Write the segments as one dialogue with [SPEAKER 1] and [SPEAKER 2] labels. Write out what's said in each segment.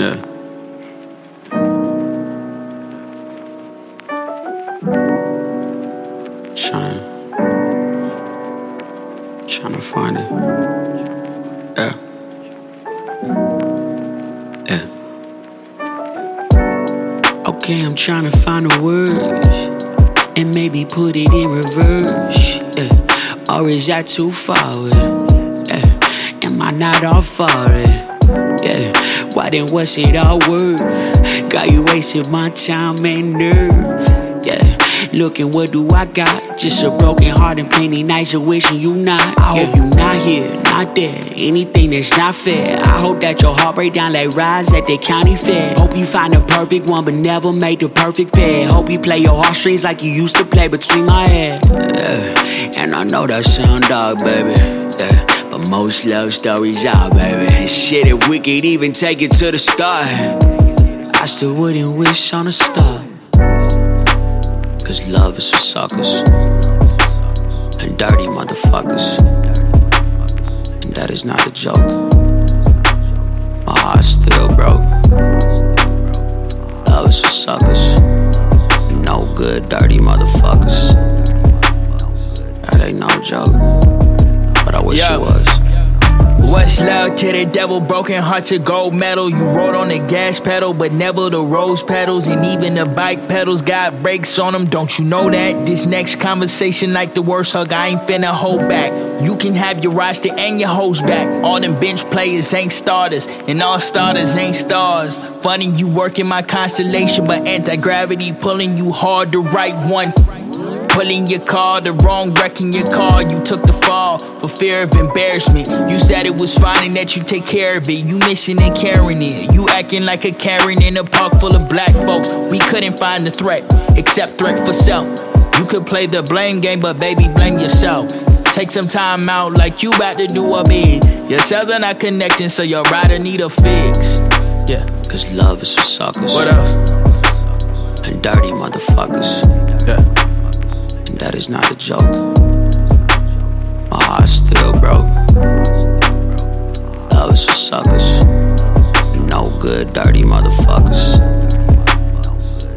[SPEAKER 1] Yeah. Trying, trying to find it. Yeah. Yeah. Okay, I'm trying to find the words and maybe put it in reverse. Yeah. Or is that too far? Yeah. Am I not all for it? Yeah. Why then what's it all worth? Got you wasting my time and nerve. Yeah. Looking, what do I got? Just a broken heart and plenty nights of wishing you not. I hope you not here, not there. Anything that's not fair. I hope that your heart break down like rides at the county fair. Hope you find the perfect one, but never make the perfect pair. Hope you play your heartstrings like you used to play between my hair. Yeah. And I know that sound dog, baby. Yeah. But most love stories are, baby. Shit, if we could even take it to the start, I still wouldn't wish on a star. Cause love is for suckers and dirty motherfuckers. And that is not a joke. My heart's still broke. Love is for suckers. No good, dirty motherfuckers. That ain't no joke.
[SPEAKER 2] Love to the devil? Broken heart to gold medal. You rode on the gas pedal, but never the rose pedals. And even the bike pedals got brakes on them. Don't you know that? This next conversation, like the worst hug, I ain't finna hold back. You can have your roster and your host back. All them bench players ain't starters, and all starters ain't stars. Funny, you work in my constellation, but anti gravity pulling you hard to right one. Pulling your car, the wrong wrecking your car. You took the fall for fear of embarrassment. You said it was fine and that you take care of it. You missing and carrying it. You acting like a Karen in a park full of black folks. We couldn't find the threat, except threat for self. You could play the blame game, but baby, blame yourself. Take some time out like you about to do a bid. Your cells are not connecting, so your rider need a fix. Yeah.
[SPEAKER 1] Cause love is for suckers
[SPEAKER 2] What else?
[SPEAKER 1] and dirty motherfuckers.
[SPEAKER 2] Yeah.
[SPEAKER 1] And that is not a joke. My heart's still broke. Love is for suckers. No good, dirty motherfuckers.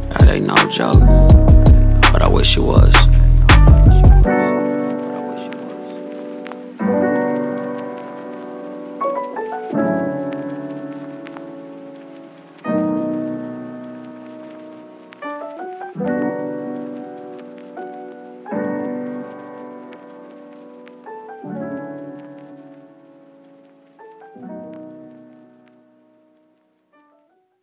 [SPEAKER 1] That ain't no joke. But I wish it was.